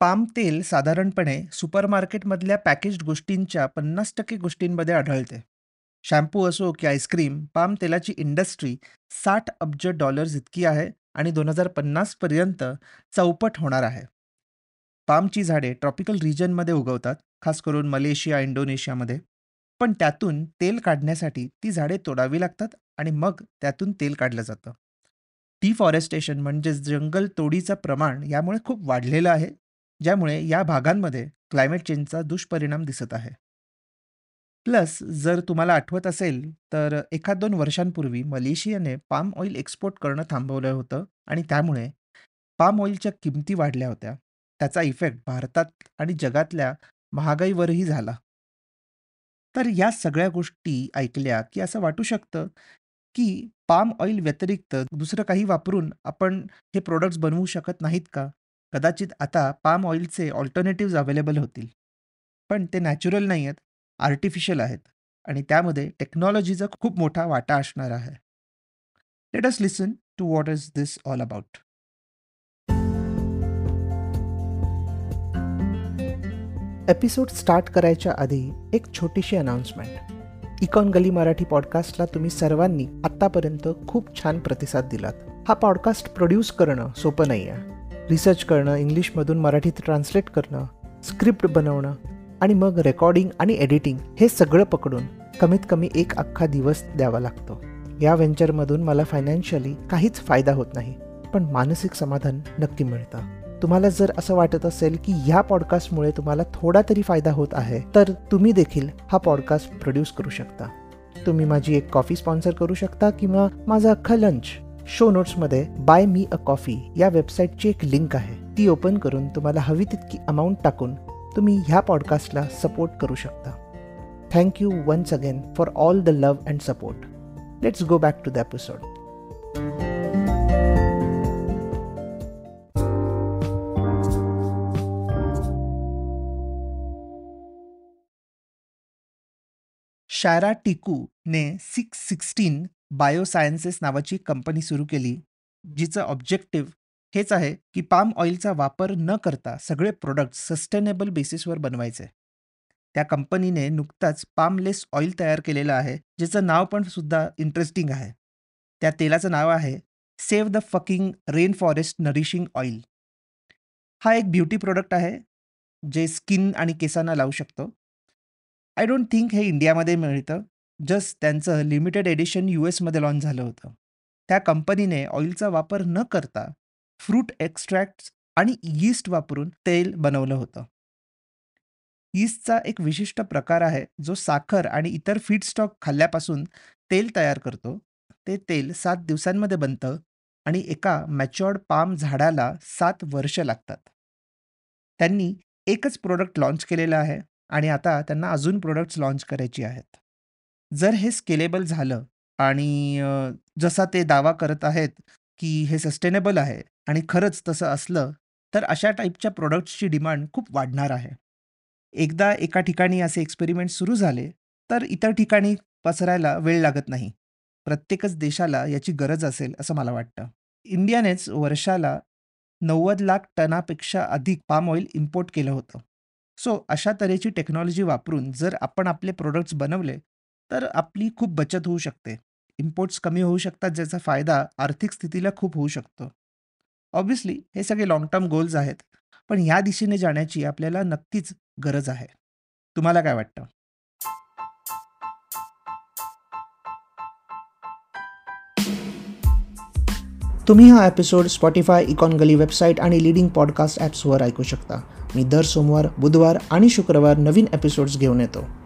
Palm तेल साधारणपणे सुपरमार्केटमधल्या packaged गोष्टींच्या पन्नास टक्के गोष्टींमध्ये आढळते. शॅम्पू असो की आईस्क्रीम पाम तेलाची इंडस्ट्री साठ अब्ज डॉलर्स इतकी आहे आणि दोन हजार पन्नासपर्यंत चौपट होणार आहे. पामची झाडे ट्रॉपिकल रिजनमध्ये उगवतात खास करून मलेशिया इंडोनेशियामध्ये. पण त्यातून तेल काढण्यासाठी ती झाडे तोडावी लागतात आणि मग त्यातून तेल काढलं जातं. डिफॉरेस्टेशन म्हणजेच जंगल तोडीचं प्रमाण यामुळे खूप वाढलेलं आहे. ज्यामुळे या भागांमध्ये क्लायमेट चेंजचा दुष्परिणाम दिसत आहे. प्लस जर तुम्हाला आठवत असेल तर एखाद दोन वर्षांपूर्वी मलेशियाने पाम ऑइल एक्सपोर्ट करणं थांबवलं होतं आणि त्यामुळे पाम ऑइलच्या किमती वाढल्या होत्या. त्याचा इफेक्ट भारतात आणि जगातल्या महागाईवरही झाला. तर या सगळ्या गोष्टी ऐकल्या की असं वाटू शकतं की पाम ऑइल व्यतिरिक्त दुसरं काही वापरून आपण हे प्रोडक्ट्स बनवू शकत नाहीत का? कदाचित आता पाम ऑइलचे ऑल्टरनेटिव्ज अवेलेबल होतील. पण ते नॅचरल नाही आहेत आर्टिफिशियल आहेत आणि त्यामध्ये टेक्नॉलॉजीचा खूप मोठा वाटा असणार आहे. Let us listen to what is this all about? Episode start करायच्या आधी एक छोटीशी अनाउन्समेंट. इकॉन गली मराठी पॉडकास्टला तुम्ही सर्वांनी आत्तापर्यंत खूप छान प्रतिसाद दिलात. हा पॉडकास्ट प्रोड्यूस करणं सोपं नाही आहे रिसर्च करणं इंग्लिशमधून मराठीत ट्रान्सलेट करणं स्क्रिप्ट बनवणं आणि मग रेकॉर्डिंग आणि एडिटिंग हे सगळं पकडून कमीत कमी एक अख्खा दिवस द्यावा लागतो. या व्हेंचरमधून मला फायनान्शियली काहीच फायदा होत नाही पण मानसिक समाधान नक्की मिळतं. तुम्हाला जर असं वाटत असेल की ह्या पॉडकास्टमुळे तुम्हाला थोडा तरी फायदा होत आहे तर तुम्ही देखील हा पॉडकास्ट प्रोड्यूस करू शकता. तुम्ही माझी एक कॉफी स्पॉन्सर करू शकता किंवा माझा अख्खा लंच शो नोट्समध्ये बाय मी अ कॉफ़ी या वेबसाईटची एक लिंक आहे. ती ओपन करून तुम्हाला हवी तितकी अमाऊंट टाकून तुम्ही ह्या पॉडकास्टला सपोर्ट करू शकता. Thank you once again for all the love and support let's go back to the episode Shaira टिकूने six sixteen biosciences नावाची कंपनी सुरू केली जिचं ऑब्जेक्टिव्ह हेच आहे की पाम ऑइलचा वापर न करता सगळे प्रोडक्ट सस्टेनेबल बेसिसवर बनवायचे. त्या कंपनीने नुकताच पामलेस ऑइल तयार केलेलं आहे ज्याचं नाव पण सुद्धा इंटरेस्टिंग आहे. त्या तेलाचं नाव आहे save the fucking rain forest nourishing oil हा एक ब्युटी प्रोडक्ट आहे जे स्किन आणि केसांना लावू शकतो. आय डोंट थिंक हे इंडियामध्ये मिळतं जस्ट त्यांचं लिमिटेड एडिशन यू एसमध्ये लॉन्च झालं होतं. त्या कंपनीने ऑइलचा वापर न करता फ्रूट एक्स्ट्रॅक्ट आणि यीस्ट वापरून तेल बनवलं होतं. यीस्टचा एक विशिष्ट प्रकार आहे जो साखर आणि इतर फीडस्टॉक खाल्ल्यापासून तेल तयार करतो. ते तेल सात दिवसांमध्ये बनतं आणि एका मॅच्युअर्ड पाम झाडाला सात वर्ष लागतात. त्यांनी एकच प्रोडक्ट लॉन्च केलेलं आहे आणि आता त्यांना अजून प्रोडक्ट्स लॉन्च करायची आहेत. जर हे स्केलेबल झालं आणि जसा ते दावा करत आहेत की हे सस्टेनेबल आहे आणि खरंच तसं असलं तर अशा टाईपच्या प्रोडक्ट्सची डिमांड खूप वाढणार आहे. एकदा एका ठिकाणी असे एक्सपेरिमेंट सुरू झाले तर इतर ठिकाणी पसरायला वेळ लागत नाही. प्रत्येकच देशाला याची गरज असेल असं मला वाटतं. इंडियानेच वर्षाला नव्वद लाख टनापेक्षा अधिक पाम ऑइल इम्पोर्ट केलं होतं. सो अशा तऱ्हेची टेक्नॉलॉजी वापरून जर आपण आपले प्रोडक्ट्स बनवले तर आपली खूप बचत होऊ शकते. इम्पोर्ट्स कमी होऊ शकतात ज्याचा फायदा आर्थिक स्थितीला खूप होऊ शकतो. ऑब्व्हियसली हे सगळे लाँग टर्म गोल्स आहेत पण ह्या दिशेने जाण्याची आपल्याला नक्कीच गरज आहे. तुम्हाला काय वाटतं? तुम्ही हा episode Spotify Econ Gali website आणि लिडिंग पॉडकास्ट ॲप्सवर ऐकू शकता. मी दर सोमवार बुधवार आणि शुक्रवार नवीन एपिसोड्स घेऊन येतो.